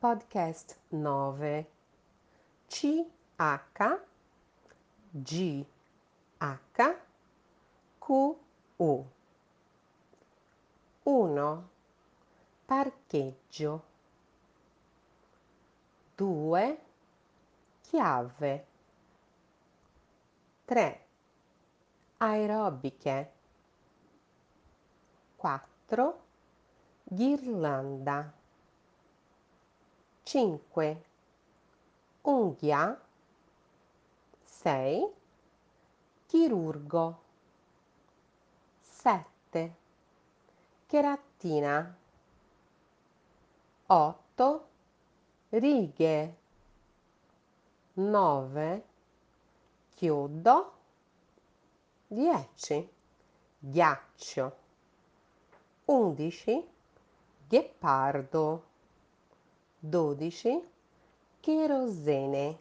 Podcast 9 C H G H Q U. 1 Parcheggio. 2 Chiave. 3 Aerobiche. 4 Ghirlanda 5 unghia 6 chirurgo 7 cheratina 8 righe 9 chiodo 10 ghiaccio 11 ghepardo 12 cherosene